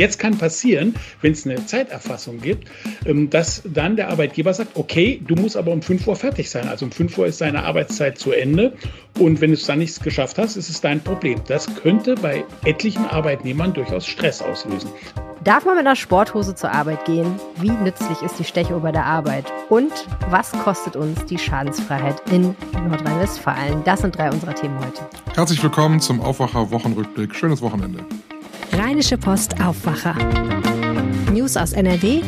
Jetzt kann passieren, wenn es eine Zeiterfassung gibt, ähm, dass dann der Arbeitgeber sagt, okay, du musst aber um 5 Uhr fertig sein. Also um 5 Uhr ist deine Arbeitszeit zu Ende. Und wenn du es dann nicht geschafft hast, ist es dein Problem. Das könnte bei etlichen Arbeitnehmern durchaus Stress auslösen. Darf man mit einer Sporthose zur Arbeit gehen? Wie nützlich ist die Stechuhr bei der Arbeit? Und was kostet uns die Schadensfreiheit in Nordrhein-Westfalen? Das sind drei unserer Themen heute. Herzlich willkommen zum Aufwacher Wochenrückblick. Schönes Wochenende. Rheinische Post Aufwacher. News aus NRW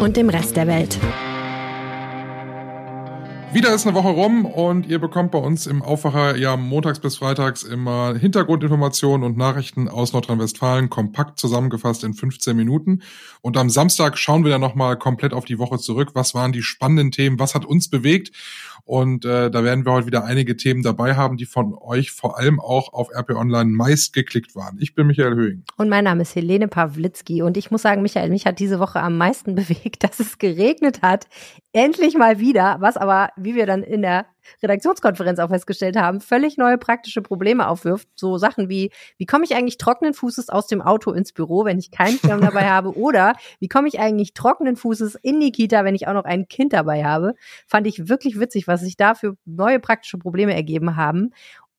und dem Rest der Welt. Wieder ist eine Woche rum und ihr bekommt bei uns im Aufwacher ja montags bis freitags immer Hintergrundinformationen und Nachrichten aus Nordrhein-Westfalen kompakt zusammengefasst in 15 Minuten. Und am Samstag schauen wir dann nochmal komplett auf die Woche zurück. Was waren die spannenden Themen? Was hat uns bewegt? Und äh, da werden wir heute wieder einige Themen dabei haben, die von euch vor allem auch auf RP Online meist geklickt waren. Ich bin Michael Höhing. Und mein Name ist Helene Pawlitzki. Und ich muss sagen, Michael, mich hat diese Woche am meisten bewegt, dass es geregnet hat. Endlich mal wieder, was aber, wie wir dann in der Redaktionskonferenz auch festgestellt haben, völlig neue praktische Probleme aufwirft. So Sachen wie, wie komme ich eigentlich trockenen Fußes aus dem Auto ins Büro, wenn ich keinen Schirm dabei habe? Oder wie komme ich eigentlich trockenen Fußes in die Kita, wenn ich auch noch ein Kind dabei habe? Fand ich wirklich witzig, was sich da für neue praktische Probleme ergeben haben.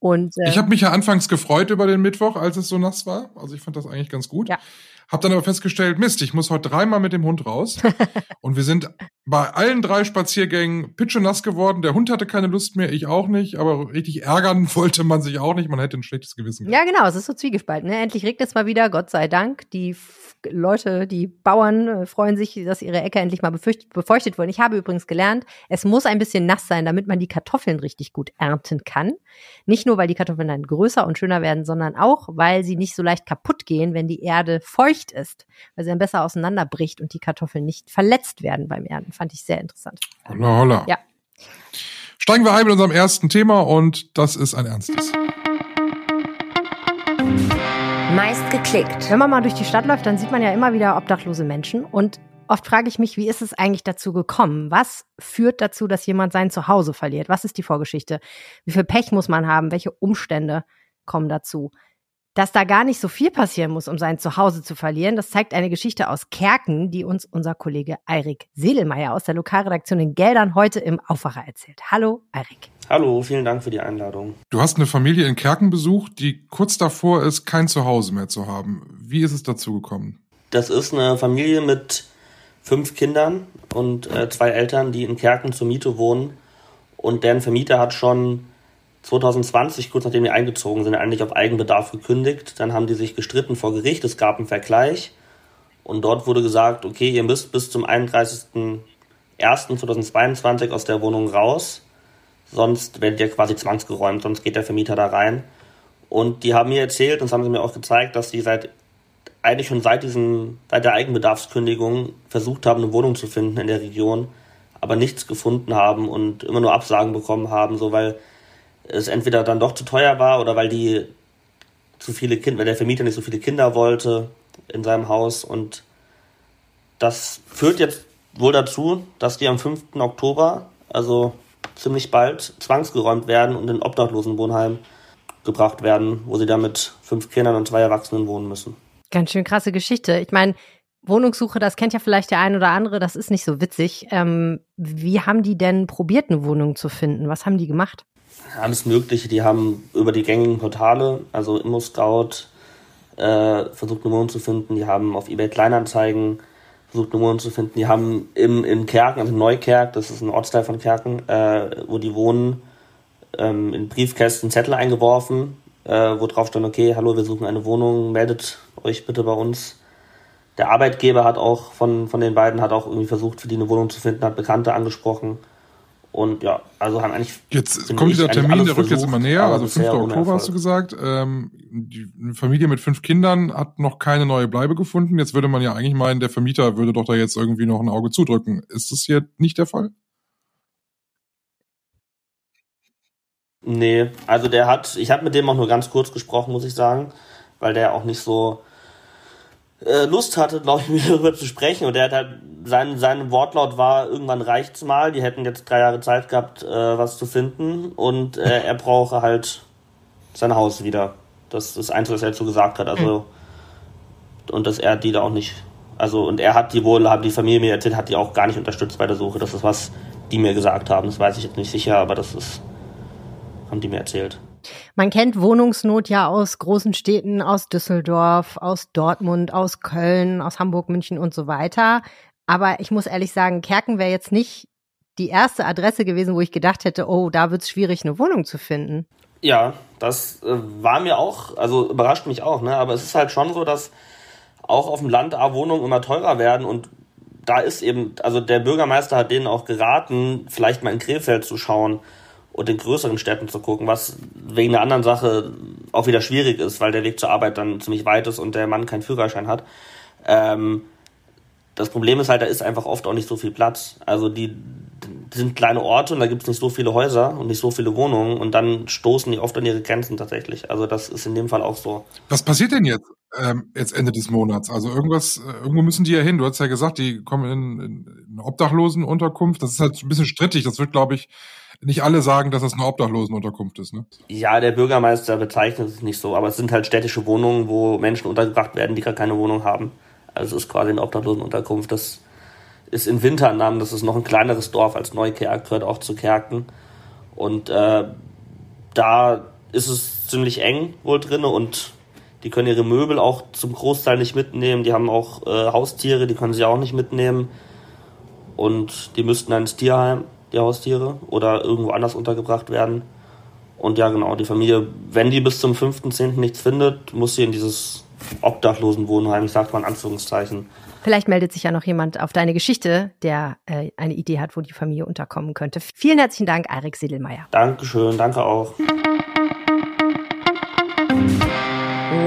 Und, äh, ich habe mich ja anfangs gefreut über den Mittwoch, als es so nass war. Also ich fand das eigentlich ganz gut. Ja. Hab dann aber festgestellt, Mist, ich muss heute dreimal mit dem Hund raus. und wir sind bei allen drei Spaziergängen pitschenass geworden. Der Hund hatte keine Lust mehr, ich auch nicht. Aber richtig ärgern wollte man sich auch nicht. Man hätte ein schlechtes Gewissen. Gehabt. Ja, genau. Es ist so zwiegespalten. Ne? Endlich regnet es mal wieder, Gott sei Dank. Die Leute, die Bauern äh, freuen sich, dass ihre Äcker endlich mal befeuchtet wurden. Ich habe übrigens gelernt, es muss ein bisschen nass sein, damit man die Kartoffeln richtig gut ernten kann. Nicht nur, weil die Kartoffeln dann größer und schöner werden, sondern auch, weil sie nicht so leicht kaputt gehen, wenn die Erde feucht ist, weil sie dann besser auseinanderbricht und die Kartoffeln nicht verletzt werden beim Ernten. Fand ich sehr interessant. Holla, holla. Ja. Steigen wir ein mit unserem ersten Thema und das ist ein ernstes meist geklickt. Wenn man mal durch die Stadt läuft, dann sieht man ja immer wieder obdachlose Menschen und oft frage ich mich, wie ist es eigentlich dazu gekommen? Was führt dazu, dass jemand sein Zuhause verliert? Was ist die Vorgeschichte? Wie viel Pech muss man haben? Welche Umstände kommen dazu? Dass da gar nicht so viel passieren muss, um sein Zuhause zu verlieren, das zeigt eine Geschichte aus Kerken, die uns unser Kollege Eirik Sedelmeier aus der Lokalredaktion in Geldern heute im Aufwacher erzählt. Hallo, Eirik. Hallo, vielen Dank für die Einladung. Du hast eine Familie in Kerken besucht, die kurz davor ist, kein Zuhause mehr zu haben. Wie ist es dazu gekommen? Das ist eine Familie mit fünf Kindern und äh, zwei Eltern, die in Kerken zur Miete wohnen. Und deren Vermieter hat schon 2020, kurz nachdem die eingezogen sind, eigentlich auf Eigenbedarf gekündigt. Dann haben die sich gestritten vor Gericht, es gab einen Vergleich und dort wurde gesagt, okay, ihr müsst bis zum 31.01.2022 aus der Wohnung raus, sonst werdet ihr quasi zwangsgeräumt, sonst geht der Vermieter da rein. Und die haben mir erzählt, und das haben sie mir auch gezeigt, dass sie seit eigentlich schon seit diesem, seit der Eigenbedarfskündigung versucht haben, eine Wohnung zu finden in der Region, aber nichts gefunden haben und immer nur Absagen bekommen haben, so weil es entweder dann doch zu teuer war oder weil die zu viele Kinder, weil der Vermieter nicht so viele Kinder wollte in seinem Haus und das führt jetzt wohl dazu, dass die am 5. Oktober, also ziemlich bald, zwangsgeräumt werden und in Obdachlosenwohnheim gebracht werden, wo sie dann mit fünf Kindern und zwei Erwachsenen wohnen müssen. Ganz schön krasse Geschichte. Ich meine, Wohnungssuche, das kennt ja vielleicht der ein oder andere, das ist nicht so witzig. Ähm, wie haben die denn probiert, eine Wohnung zu finden? Was haben die gemacht? Alles Mögliche. Die haben über die gängigen Portale, also ImmoScout, äh, versucht eine Wohnung zu finden. Die haben auf eBay Kleinanzeigen versucht eine Wohnung zu finden. Die haben im, in Kerken, also Neukerk, das ist ein Ortsteil von Kerken, äh, wo die wohnen, ähm, in Briefkästen Zettel eingeworfen, äh, wo drauf stand, okay, hallo, wir suchen eine Wohnung, meldet euch bitte bei uns. Der Arbeitgeber hat auch von, von den beiden hat auch irgendwie versucht, für die eine Wohnung zu finden, hat Bekannte angesprochen. Und ja, also haben eigentlich. Jetzt kommt dieser Termin, der rückt jetzt immer näher, also 5. Oktober hast du gesagt. Ähm, die Familie mit fünf Kindern hat noch keine neue Bleibe gefunden. Jetzt würde man ja eigentlich meinen, der Vermieter würde doch da jetzt irgendwie noch ein Auge zudrücken. Ist das hier nicht der Fall? Nee, also der hat, ich habe mit dem auch nur ganz kurz gesprochen, muss ich sagen, weil der auch nicht so äh, Lust hatte, glaube ich, mit darüber zu sprechen. Und er hat halt, sein, sein Wortlaut war, irgendwann reicht's mal, die hätten jetzt drei Jahre Zeit gehabt, äh, was zu finden. Und äh, er brauche halt sein Haus wieder. Das ist eins, was er dazu gesagt hat. Also und dass er die da auch nicht, also und er hat die wohl, haben die Familie mir erzählt, hat die auch gar nicht unterstützt bei der Suche. Das ist was, die mir gesagt haben. Das weiß ich jetzt nicht sicher, aber das ist, haben die mir erzählt. Man kennt Wohnungsnot ja aus großen Städten, aus Düsseldorf, aus Dortmund, aus Köln, aus Hamburg, München und so weiter. Aber ich muss ehrlich sagen, Kerken wäre jetzt nicht die erste Adresse gewesen, wo ich gedacht hätte, oh, da wird es schwierig, eine Wohnung zu finden. Ja, das äh, war mir auch, also überrascht mich auch, ne? Aber es ist halt schon so, dass auch auf dem Land A Wohnungen immer teurer werden und da ist eben, also der Bürgermeister hat denen auch geraten, vielleicht mal in Krefeld zu schauen und in größeren Städten zu gucken, was wegen einer anderen Sache auch wieder schwierig ist, weil der Weg zur Arbeit dann ziemlich weit ist und der Mann keinen Führerschein hat. Ähm, das Problem ist halt, da ist einfach oft auch nicht so viel Platz. Also die, sind kleine Orte und da gibt es nicht so viele Häuser und nicht so viele Wohnungen und dann stoßen die oft an ihre Grenzen tatsächlich. Also das ist in dem Fall auch so. Was passiert denn jetzt? Ähm, jetzt Ende des Monats. Also irgendwas, äh, irgendwo müssen die ja hin. Du hast ja gesagt, die kommen in, in eine Obdachlosenunterkunft. Das ist halt ein bisschen strittig. Das wird, glaube ich, nicht alle sagen, dass das eine Obdachlosenunterkunft ist, ne? Ja, der Bürgermeister bezeichnet es nicht so, aber es sind halt städtische Wohnungen, wo Menschen untergebracht werden, die gar keine Wohnung haben. Also es ist quasi eine Obdachlosenunterkunft. Das ist in Winternamen, das ist noch ein kleineres Dorf als Neukerk, gehört auch zu Kerken. Und äh, da ist es ziemlich eng wohl drin und die können ihre Möbel auch zum Großteil nicht mitnehmen. Die haben auch äh, Haustiere, die können sie auch nicht mitnehmen. Und die müssten dann ins Tierheim, die Haustiere, oder irgendwo anders untergebracht werden. Und ja, genau, die Familie, wenn die bis zum 5.10. nichts findet, muss sie in dieses Obdachlosenwohnheim, ich sag mal in Anführungszeichen, Vielleicht meldet sich ja noch jemand auf deine Geschichte, der äh, eine Idee hat, wo die Familie unterkommen könnte. Vielen herzlichen Dank, Erik Siedelmeier. Dankeschön, danke auch.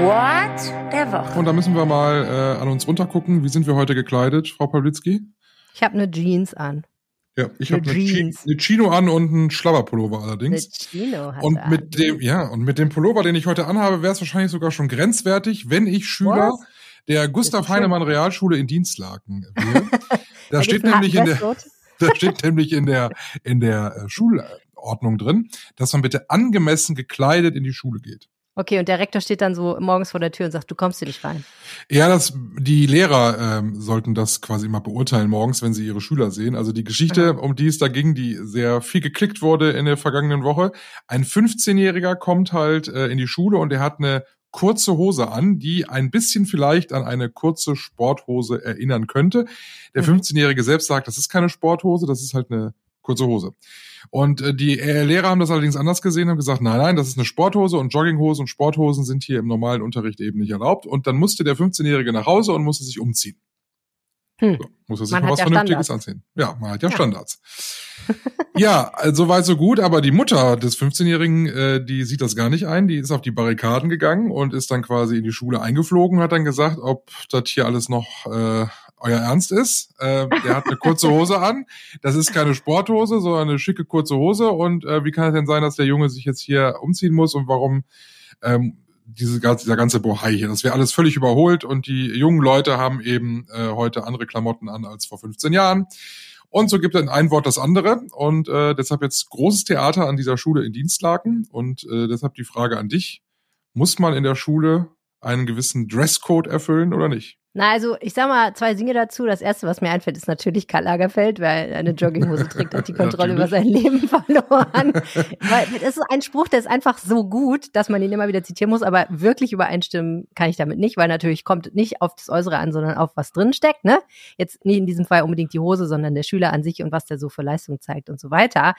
What der Woche. Und da müssen wir mal äh, an uns runtergucken. Wie sind wir heute gekleidet, Frau Pawlitzki? Ich habe eine Jeans an. Ja, ich habe eine, eine Chino an und einen Schlabberpullover allerdings. Eine Chino hat und mit dem, ja, und mit dem Pullover, den ich heute anhabe, wäre es wahrscheinlich sogar schon grenzwertig, wenn ich Schüler Was? der Gustav Heinemann Realschule in Dienstlaken wäre. Da, da steht nämlich in der, da steht nämlich in der, in der äh, Schulordnung drin, dass man bitte angemessen gekleidet in die Schule geht. Okay, und der Rektor steht dann so morgens vor der Tür und sagt, du kommst hier nicht rein. Ja, das, die Lehrer ähm, sollten das quasi mal beurteilen morgens, wenn sie ihre Schüler sehen. Also die Geschichte, mhm. um die es da ging, die sehr viel geklickt wurde in der vergangenen Woche. Ein 15-Jähriger kommt halt äh, in die Schule und er hat eine kurze Hose an, die ein bisschen vielleicht an eine kurze Sporthose erinnern könnte. Der 15-Jährige mhm. selbst sagt, das ist keine Sporthose, das ist halt eine kurze Hose. Und äh, die äh, Lehrer haben das allerdings anders gesehen, haben gesagt, nein, nein, das ist eine Sporthose und Jogginghose und Sporthosen sind hier im normalen Unterricht eben nicht erlaubt. Und dann musste der 15-Jährige nach Hause und musste sich umziehen. Hm. So, muss er sich man mal was ja Vernünftiges Standards. anziehen. Ja, man hat ja, ja. Standards. ja, so weit, so gut, aber die Mutter des 15-Jährigen, äh, die sieht das gar nicht ein, die ist auf die Barrikaden gegangen und ist dann quasi in die Schule eingeflogen, hat dann gesagt, ob das hier alles noch äh, euer Ernst ist. Äh, der hat eine kurze Hose an. Das ist keine Sporthose, sondern eine schicke kurze Hose. Und äh, wie kann es denn sein, dass der Junge sich jetzt hier umziehen muss und warum ähm, diese, dieser ganze Bohai hier? Das wäre alles völlig überholt und die jungen Leute haben eben äh, heute andere Klamotten an als vor 15 Jahren. Und so gibt es ein Wort das andere. Und äh, deshalb jetzt großes Theater an dieser Schule in Dienstlaken. Und äh, deshalb die Frage an dich. Muss man in der Schule einen gewissen Dresscode erfüllen oder nicht? Na, also ich sag mal zwei Dinge dazu. Das erste, was mir einfällt, ist natürlich Karl Lagerfeld, weil eine Jogginghose trägt, hat die Kontrolle über sein Leben verloren. weil das ist ein Spruch, der ist einfach so gut, dass man ihn immer wieder zitieren muss, aber wirklich übereinstimmen kann ich damit nicht, weil natürlich kommt nicht auf das Äußere an, sondern auf was drin steckt, ne? Jetzt nicht in diesem Fall unbedingt die Hose, sondern der Schüler an sich und was der so für Leistung zeigt und so weiter.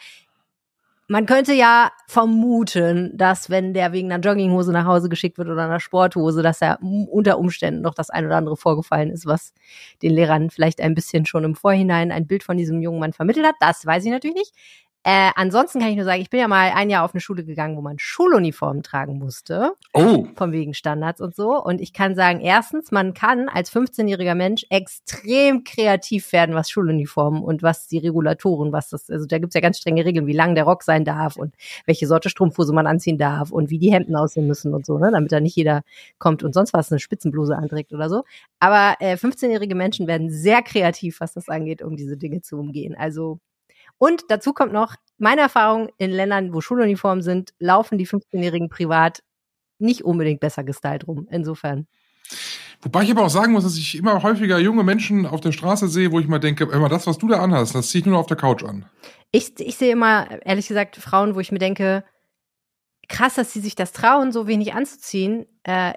Man könnte ja vermuten, dass wenn der wegen einer Jogginghose nach Hause geschickt wird oder einer Sporthose, dass er unter Umständen noch das ein oder andere vorgefallen ist, was den Lehrern vielleicht ein bisschen schon im Vorhinein ein Bild von diesem jungen Mann vermittelt hat. Das weiß ich natürlich nicht. Äh, ansonsten kann ich nur sagen, ich bin ja mal ein Jahr auf eine Schule gegangen, wo man Schuluniformen tragen musste. Oh. Von wegen Standards und so. Und ich kann sagen, erstens, man kann als 15-jähriger Mensch extrem kreativ werden, was Schuluniformen und was die Regulatoren, was das, also da gibt's ja ganz strenge Regeln, wie lang der Rock sein darf und welche Sorte Strumpfhose man anziehen darf und wie die Hemden aussehen müssen und so, ne, damit da nicht jeder kommt und sonst was eine Spitzenbluse anträgt oder so. Aber äh, 15-jährige Menschen werden sehr kreativ, was das angeht, um diese Dinge zu umgehen. Also und dazu kommt noch, meine Erfahrung in Ländern, wo Schuluniformen sind, laufen die 15-Jährigen privat nicht unbedingt besser gestylt rum. Insofern. Wobei ich aber auch sagen muss, dass ich immer häufiger junge Menschen auf der Straße sehe, wo ich mal denke, immer das, was du da anhast, das ziehe ich nur noch auf der Couch an. Ich, ich sehe immer, ehrlich gesagt, Frauen, wo ich mir denke, krass, dass sie sich das trauen, so wenig anzuziehen. Äh,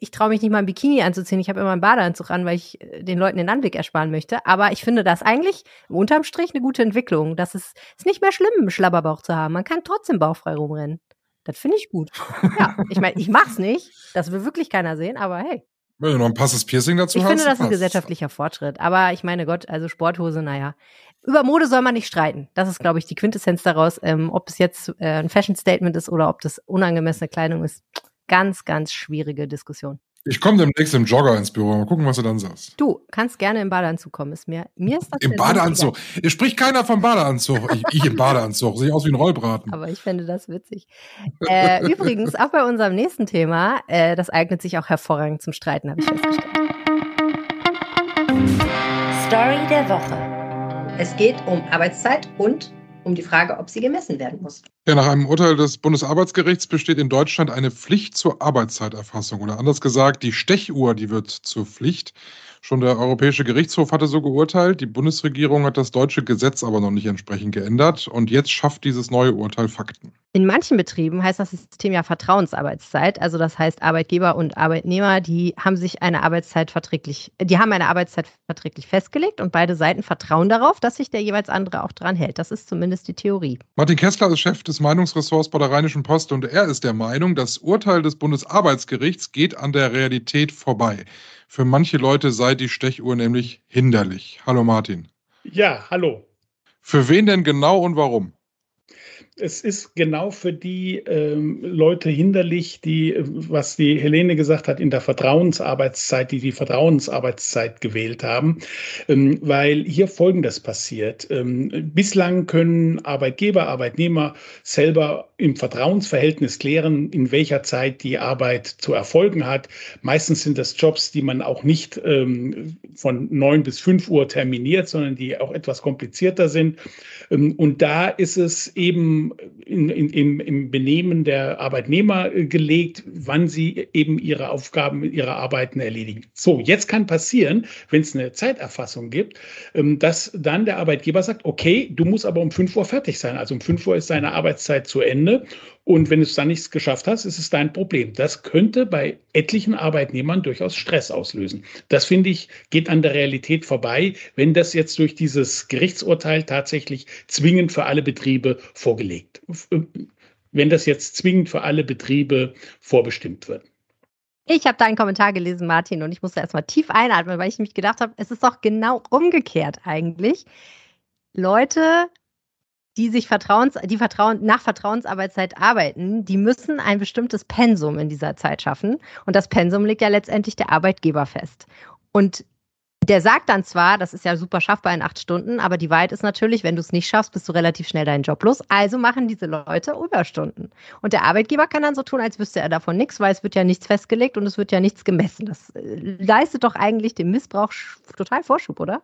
ich traue mich nicht mal ein Bikini anzuziehen. Ich habe immer einen Badeanzug an, weil ich äh, den Leuten den Anblick ersparen möchte. Aber ich finde das eigentlich unterm Strich eine gute Entwicklung. Das ist, ist nicht mehr schlimm, einen Schlabberbauch zu haben. Man kann trotzdem bauchfrei rumrennen. Das finde ich gut. ja, ich meine, ich mach's nicht. Das will wirklich keiner sehen, aber hey. Wenn du noch ein passes Piercing dazu ich hast. Ich finde das ein passt. gesellschaftlicher Fortschritt. Aber ich meine Gott, also Sporthose, naja. Über Mode soll man nicht streiten. Das ist, glaube ich, die Quintessenz daraus. Ähm, ob es jetzt äh, ein Fashion-Statement ist oder ob das unangemessene Kleidung ist. Ganz, ganz schwierige Diskussion. Ich komme demnächst im Jogger ins Büro. Mal gucken, was du dann sagst. Du kannst gerne im Badeanzug kommen. Ist mir, mir ist das Im Badeanzug. Hier spricht keiner vom Badeanzug. Ich, ich im Badeanzug. Sehe aus wie ein Rollbraten. Aber ich fände das witzig. Äh, übrigens, auch bei unserem nächsten Thema, äh, das eignet sich auch hervorragend zum Streiten, habe ich festgestellt. Story der Woche. Es geht um Arbeitszeit und um die Frage, ob sie gemessen werden muss. Ja, nach einem Urteil des Bundesarbeitsgerichts besteht in Deutschland eine Pflicht zur Arbeitszeiterfassung. Oder anders gesagt, die Stechuhr, die wird zur Pflicht. Schon der Europäische Gerichtshof hatte so geurteilt. Die Bundesregierung hat das deutsche Gesetz aber noch nicht entsprechend geändert. Und jetzt schafft dieses neue Urteil Fakten. In manchen Betrieben heißt das System ja Vertrauensarbeitszeit. Also das heißt, Arbeitgeber und Arbeitnehmer, die haben sich eine Arbeitszeit verträglich, die haben eine Arbeitszeit verträglich festgelegt und beide Seiten vertrauen darauf, dass sich der jeweils andere auch dran hält. Das ist zumindest die Theorie. Martin Kessler ist Chef des Meinungsressorts bei der Rheinischen Post und er ist der Meinung, das Urteil des Bundesarbeitsgerichts geht an der Realität vorbei. Für manche Leute sei die Stechuhr nämlich hinderlich. Hallo Martin. Ja, hallo. Für wen denn genau und warum? Es ist genau für die ähm, Leute hinderlich, die, was die Helene gesagt hat, in der Vertrauensarbeitszeit, die die Vertrauensarbeitszeit gewählt haben, ähm, weil hier Folgendes passiert. Ähm, bislang können Arbeitgeber, Arbeitnehmer selber im Vertrauensverhältnis klären, in welcher Zeit die Arbeit zu erfolgen hat. Meistens sind das Jobs, die man auch nicht ähm, von neun bis fünf Uhr terminiert, sondern die auch etwas komplizierter sind. Ähm, und da ist es eben in, in, im, Benehmen der Arbeitnehmer gelegt, wann sie eben ihre Aufgaben, ihre Arbeiten erledigen. So, jetzt kann passieren, wenn es eine Zeiterfassung gibt, ähm, dass dann der Arbeitgeber sagt, okay, du musst aber um 5 Uhr fertig sein. Also um 5 Uhr ist deine Arbeitszeit zu Ende. Und wenn du es dann nichts geschafft hast, ist es dein Problem. Das könnte bei etlichen Arbeitnehmern durchaus Stress auslösen. Das finde ich, geht an der Realität vorbei, wenn das jetzt durch dieses Gerichtsurteil tatsächlich zwingend für alle Betriebe vorgelegt, wenn das jetzt zwingend für alle Betriebe vorbestimmt wird. Ich habe deinen Kommentar gelesen, Martin, und ich musste erstmal tief einatmen, weil ich mich gedacht habe, es ist doch genau umgekehrt eigentlich. Leute die sich Vertrauens, die Vertrauen, nach Vertrauensarbeitszeit arbeiten, die müssen ein bestimmtes Pensum in dieser Zeit schaffen. Und das Pensum legt ja letztendlich der Arbeitgeber fest. Und der sagt dann zwar, das ist ja super schaffbar in acht Stunden, aber die Wahrheit ist natürlich, wenn du es nicht schaffst, bist du relativ schnell deinen Job los. Also machen diese Leute Überstunden. Und der Arbeitgeber kann dann so tun, als wüsste er davon nichts, weil es wird ja nichts festgelegt und es wird ja nichts gemessen. Das äh, leistet doch eigentlich dem Missbrauch total Vorschub, oder?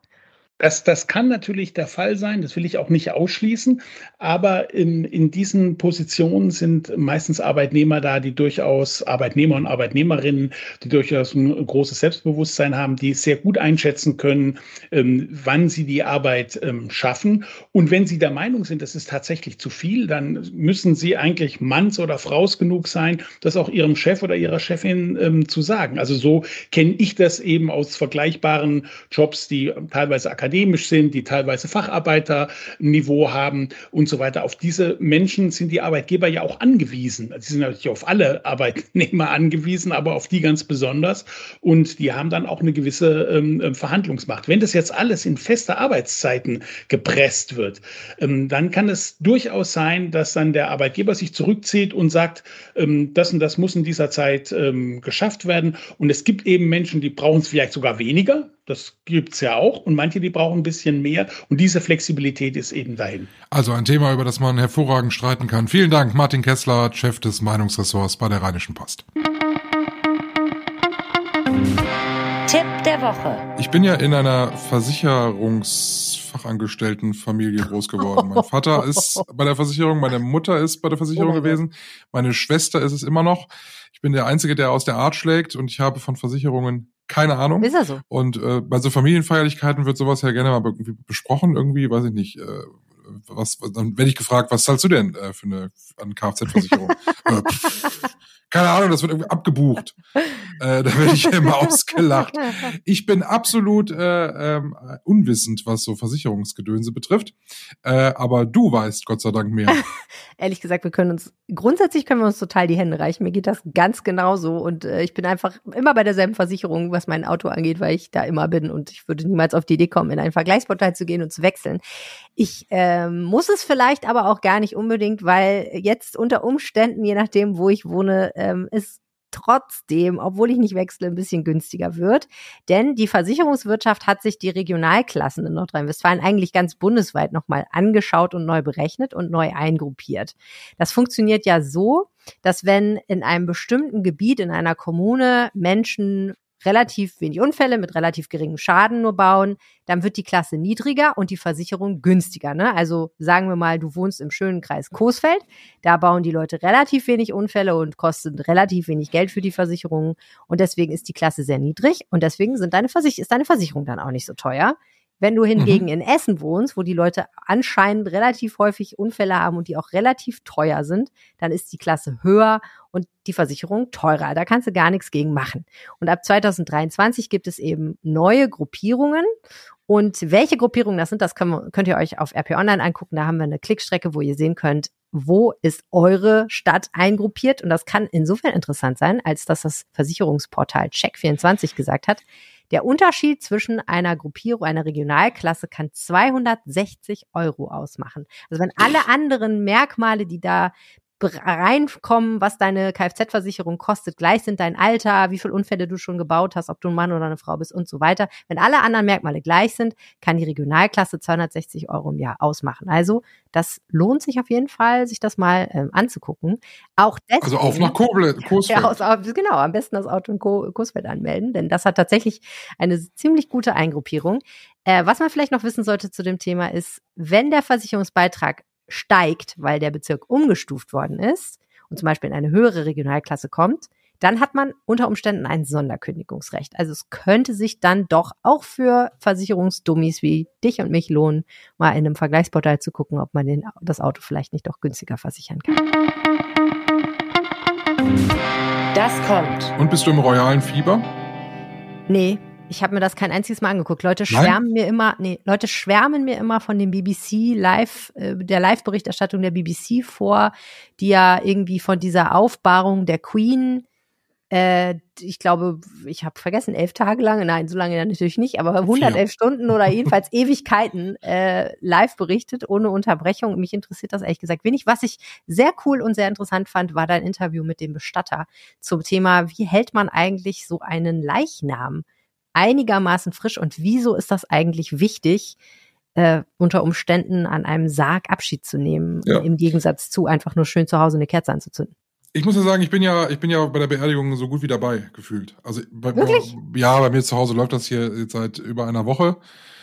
Das, das kann natürlich der Fall sein, das will ich auch nicht ausschließen, aber in, in diesen Positionen sind meistens Arbeitnehmer da, die durchaus Arbeitnehmer und Arbeitnehmerinnen, die durchaus ein großes Selbstbewusstsein haben, die sehr gut einschätzen können, ähm, wann sie die Arbeit ähm, schaffen. Und wenn sie der Meinung sind, das ist tatsächlich zu viel, dann müssen sie eigentlich Manns oder Fraus genug sein, das auch ihrem Chef oder ihrer Chefin ähm, zu sagen. Also so kenne ich das eben aus vergleichbaren Jobs, die teilweise akademisch akademisch sind, die teilweise Facharbeiterniveau haben und so weiter. Auf diese Menschen sind die Arbeitgeber ja auch angewiesen. Sie sind natürlich auf alle Arbeitnehmer angewiesen, aber auf die ganz besonders. Und die haben dann auch eine gewisse ähm, ähm Verhandlungsmacht. Wenn das jetzt alles in feste Arbeitszeiten gepresst wird, ähm, dann kann es durchaus sein, dass dann der Arbeitgeber sich zurückzieht und sagt, ähm, das und das muss in dieser Zeit ähm, geschafft werden. Und es gibt eben Menschen, die brauchen es vielleicht sogar weniger. Das gibt es ja auch. Und manche, die brauchen ein bisschen mehr. Und diese Flexibilität ist eben dahin. Also ein Thema, über das man hervorragend streiten kann. Vielen Dank, Martin Kessler, Chef des Meinungsressorts bei der Rheinischen Post. Tipp der Woche. Ich bin ja in einer Versicherungsfachangestelltenfamilie groß geworden. Mein Vater ist bei der Versicherung, meine Mutter ist bei der Versicherung oh gewesen, meine Schwester ist es immer noch. Ich bin der Einzige, der aus der Art schlägt und ich habe von Versicherungen keine Ahnung. Ist er so? Und äh, bei so Familienfeierlichkeiten wird sowas ja gerne mal irgendwie besprochen, irgendwie, weiß ich nicht. Äh, was, dann werde ich gefragt, was zahlst du denn äh, für eine, eine Kfz-Versicherung? äh, keine Ahnung, das wird irgendwie abgebucht. Äh, da werde ich immer ausgelacht. Ich bin absolut äh, ähm, unwissend, was so Versicherungsgedönse betrifft. Äh, aber du weißt Gott sei Dank mehr. Ehrlich gesagt, wir können uns, grundsätzlich können wir uns total die Hände reichen. Mir geht das ganz genauso. Und äh, ich bin einfach immer bei derselben Versicherung, was mein Auto angeht, weil ich da immer bin. Und ich würde niemals auf die Idee kommen, in ein Vergleichsportal zu gehen und zu wechseln. Ich ähm, muss es vielleicht aber auch gar nicht unbedingt, weil jetzt unter Umständen, je nachdem, wo ich wohne, ähm, ist trotzdem, obwohl ich nicht wechsle, ein bisschen günstiger wird. Denn die Versicherungswirtschaft hat sich die Regionalklassen in Nordrhein-Westfalen eigentlich ganz bundesweit nochmal angeschaut und neu berechnet und neu eingruppiert. Das funktioniert ja so, dass wenn in einem bestimmten Gebiet, in einer Kommune Menschen relativ wenig Unfälle mit relativ geringem Schaden nur bauen, dann wird die Klasse niedriger und die Versicherung günstiger. Ne? Also sagen wir mal, du wohnst im schönen Kreis Coesfeld, da bauen die Leute relativ wenig Unfälle und kosten relativ wenig Geld für die Versicherung und deswegen ist die Klasse sehr niedrig und deswegen sind deine ist deine Versicherung dann auch nicht so teuer. Wenn du hingegen mhm. in Essen wohnst, wo die Leute anscheinend relativ häufig Unfälle haben und die auch relativ teuer sind, dann ist die Klasse höher und die Versicherung teurer. Da kannst du gar nichts gegen machen. Und ab 2023 gibt es eben neue Gruppierungen. Und welche Gruppierungen das sind, das könnt ihr euch auf RP Online angucken. Da haben wir eine Klickstrecke, wo ihr sehen könnt, wo ist eure Stadt eingruppiert. Und das kann insofern interessant sein, als dass das Versicherungsportal Check24 gesagt hat, der Unterschied zwischen einer Gruppierung, einer Regionalklasse kann 260 Euro ausmachen. Also wenn alle anderen Merkmale, die da reinkommen, was deine Kfz-Versicherung kostet, gleich sind dein Alter, wie viele Unfälle du schon gebaut hast, ob du ein Mann oder eine Frau bist und so weiter. Wenn alle anderen Merkmale gleich sind, kann die Regionalklasse 260 Euro im Jahr ausmachen. Also das lohnt sich auf jeden Fall, sich das mal ähm, anzugucken. Auch deswegen, also auf nach Koblenz, Ja, aus, genau, am besten das Auto in Coesfeld anmelden, denn das hat tatsächlich eine ziemlich gute Eingruppierung. Äh, was man vielleicht noch wissen sollte zu dem Thema ist, wenn der Versicherungsbeitrag steigt, weil der Bezirk umgestuft worden ist und zum Beispiel in eine höhere Regionalklasse kommt, dann hat man unter Umständen ein Sonderkündigungsrecht. Also es könnte sich dann doch auch für Versicherungsdummies wie dich und mich lohnen, mal in einem Vergleichsportal zu gucken, ob man den, das Auto vielleicht nicht doch günstiger versichern kann. Das kommt. Und bist du im royalen Fieber? Nee, ich habe mir das kein einziges Mal angeguckt. Leute schwärmen Nein? mir immer, nee, Leute schwärmen mir immer von dem BBC Live, äh, der Live-Berichterstattung der BBC vor, die ja irgendwie von dieser Aufbahrung der Queen, äh, ich glaube, ich habe vergessen, elf Tage lang, nein, so lange natürlich nicht, aber 111 Vier. Stunden oder jedenfalls Ewigkeiten äh, live berichtet, ohne Unterbrechung. Mich interessiert das ehrlich gesagt wenig. Was ich sehr cool und sehr interessant fand, war dein Interview mit dem Bestatter zum Thema, wie hält man eigentlich so einen Leichnam? Einigermaßen frisch und wieso ist das eigentlich wichtig, äh, unter Umständen an einem Sarg Abschied zu nehmen, ja. im Gegensatz zu einfach nur schön zu Hause eine Kerze anzuzünden? Ich muss ja sagen, ich bin ja, ich bin ja bei der Beerdigung so gut wie dabei gefühlt. Also bei, Wirklich? ja, bei mir zu Hause läuft das hier jetzt seit über einer Woche.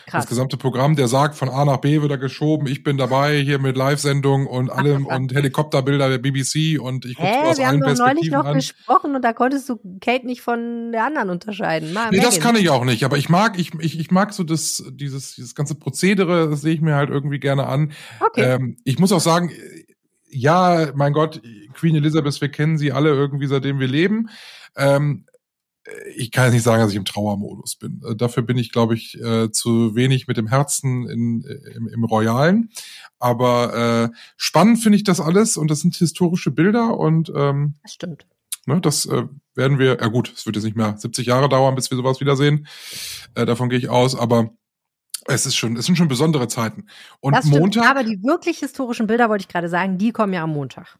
Krass. Das gesamte Programm, der sagt, von A nach B wird er geschoben. Ich bin dabei hier mit Live-Sendung und allem und Helikopterbilder der BBC und ich gucke aus wir allen haben doch neulich noch an. gesprochen und da konntest du Kate nicht von der anderen unterscheiden. Mal, nee, das kann ich auch nicht. Aber ich mag, ich, ich, ich mag so das, dieses, dieses ganze Prozedere, das sehe ich mir halt irgendwie gerne an. Okay. Ähm, ich muss auch sagen, ja, mein Gott, Queen Elizabeth, wir kennen sie alle irgendwie, seitdem wir leben. Ähm, ich kann jetzt nicht sagen, dass ich im Trauermodus bin. Äh, dafür bin ich, glaube ich, äh, zu wenig mit dem Herzen in, im, im Royalen. Aber äh, spannend finde ich das alles und das sind historische Bilder und ähm, das stimmt. Ne, das äh, werden wir, ja gut, es wird jetzt nicht mehr 70 Jahre dauern, bis wir sowas wiedersehen. Äh, davon gehe ich aus, aber es ist schon, es sind schon besondere Zeiten. Und das stimmt, Montag. Aber die wirklich historischen Bilder, wollte ich gerade sagen, die kommen ja am Montag.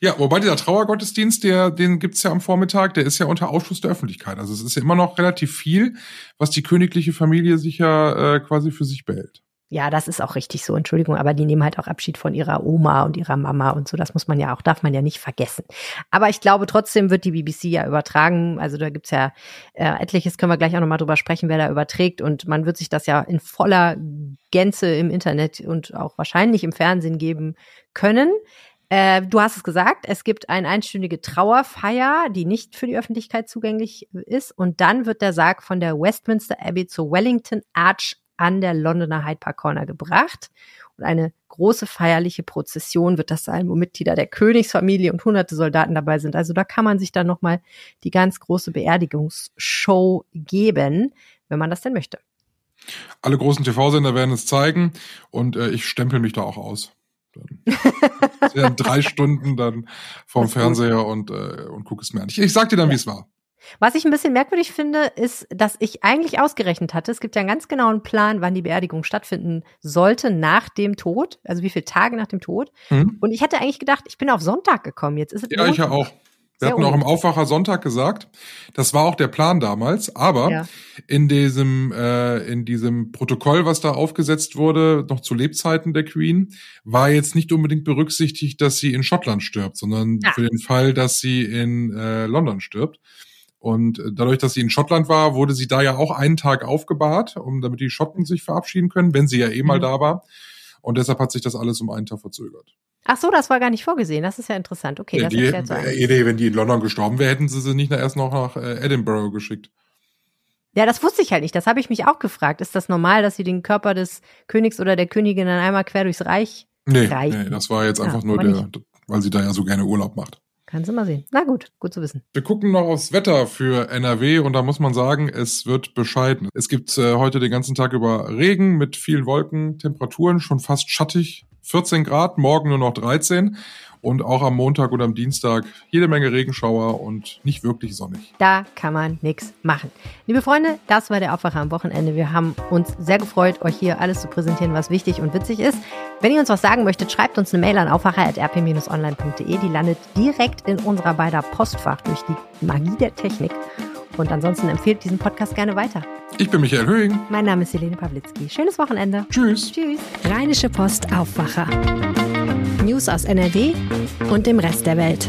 Ja, wobei dieser Trauergottesdienst, der, den gibt's ja am Vormittag, der ist ja unter Ausschluss der Öffentlichkeit. Also es ist ja immer noch relativ viel, was die königliche Familie sich ja äh, quasi für sich behält. Ja, das ist auch richtig so, Entschuldigung, aber die nehmen halt auch Abschied von ihrer Oma und ihrer Mama und so. Das muss man ja auch, darf man ja nicht vergessen. Aber ich glaube, trotzdem wird die BBC ja übertragen. Also da gibt's ja äh, etliches, können wir gleich auch nochmal drüber sprechen, wer da überträgt. Und man wird sich das ja in voller Gänze im Internet und auch wahrscheinlich im Fernsehen geben können. Äh, du hast es gesagt, es gibt eine einstündige Trauerfeier, die nicht für die Öffentlichkeit zugänglich ist. Und dann wird der Sarg von der Westminster Abbey zur Wellington Arch an der Londoner Hyde Park Corner gebracht. Und eine große feierliche Prozession wird das sein, wo Mitglieder der Königsfamilie und hunderte Soldaten dabei sind. Also da kann man sich dann nochmal die ganz große Beerdigungsshow geben, wenn man das denn möchte. Alle großen TV-Sender werden es zeigen und äh, ich stempel mich da auch aus. Dann drei Stunden dann vorm Fernseher und, äh, und gucke es mir an. Ich, ich sag dir dann, ja. wie es war. Was ich ein bisschen merkwürdig finde, ist, dass ich eigentlich ausgerechnet hatte, es gibt ja einen ganz genauen Plan, wann die Beerdigung stattfinden sollte nach dem Tod, also wie viele Tage nach dem Tod. Mhm. Und ich hatte eigentlich gedacht, ich bin auf Sonntag gekommen. Jetzt ist es Ja, ich ja auch. Wir hatten auch im Aufwacher Sonntag gesagt, das war auch der Plan damals, aber ja. in diesem äh, in diesem Protokoll, was da aufgesetzt wurde, noch zu Lebzeiten der Queen, war jetzt nicht unbedingt berücksichtigt, dass sie in Schottland stirbt, sondern ja. für den Fall, dass sie in äh, London stirbt. Und äh, dadurch, dass sie in Schottland war, wurde sie da ja auch einen Tag aufgebahrt, um damit die Schotten sich verabschieden können, wenn sie ja eh mal mhm. da war. Und deshalb hat sich das alles um einen Tag verzögert. Ach so, das war gar nicht vorgesehen. Das ist ja interessant. Okay, ja, das die, erklärt so äh, Wenn die in London gestorben wäre, hätten sie sie nicht erst noch nach äh, Edinburgh geschickt. Ja, das wusste ich halt nicht. Das habe ich mich auch gefragt. Ist das normal, dass sie den Körper des Königs oder der Königin dann einmal quer durchs Reich nee, reichen? Nee, das war jetzt einfach ja, nur der, weil sie da ja so gerne Urlaub macht. Kannst du mal sehen. Na gut, gut zu wissen. Wir gucken noch aufs Wetter für NRW und da muss man sagen, es wird bescheiden. Es gibt äh, heute den ganzen Tag über Regen mit vielen Wolken, Temperaturen schon fast schattig, 14 Grad, morgen nur noch 13 und auch am Montag und am Dienstag jede Menge Regenschauer und nicht wirklich sonnig. Da kann man nichts machen. Liebe Freunde, das war der Aufwacher am Wochenende. Wir haben uns sehr gefreut, euch hier alles zu präsentieren, was wichtig und witzig ist. Wenn ihr uns was sagen möchtet, schreibt uns eine Mail an aufwacher.rp-online.de. Die landet direkt in unserer beider Postfach durch die Magie der Technik. Und ansonsten empfehlt diesen Podcast gerne weiter. Ich bin Michael Höhing. Mein Name ist Helene Pawlitzki. Schönes Wochenende. Tschüss. Tschüss. Rheinische Post Aufwacher. News aus NRW und dem Rest der Welt.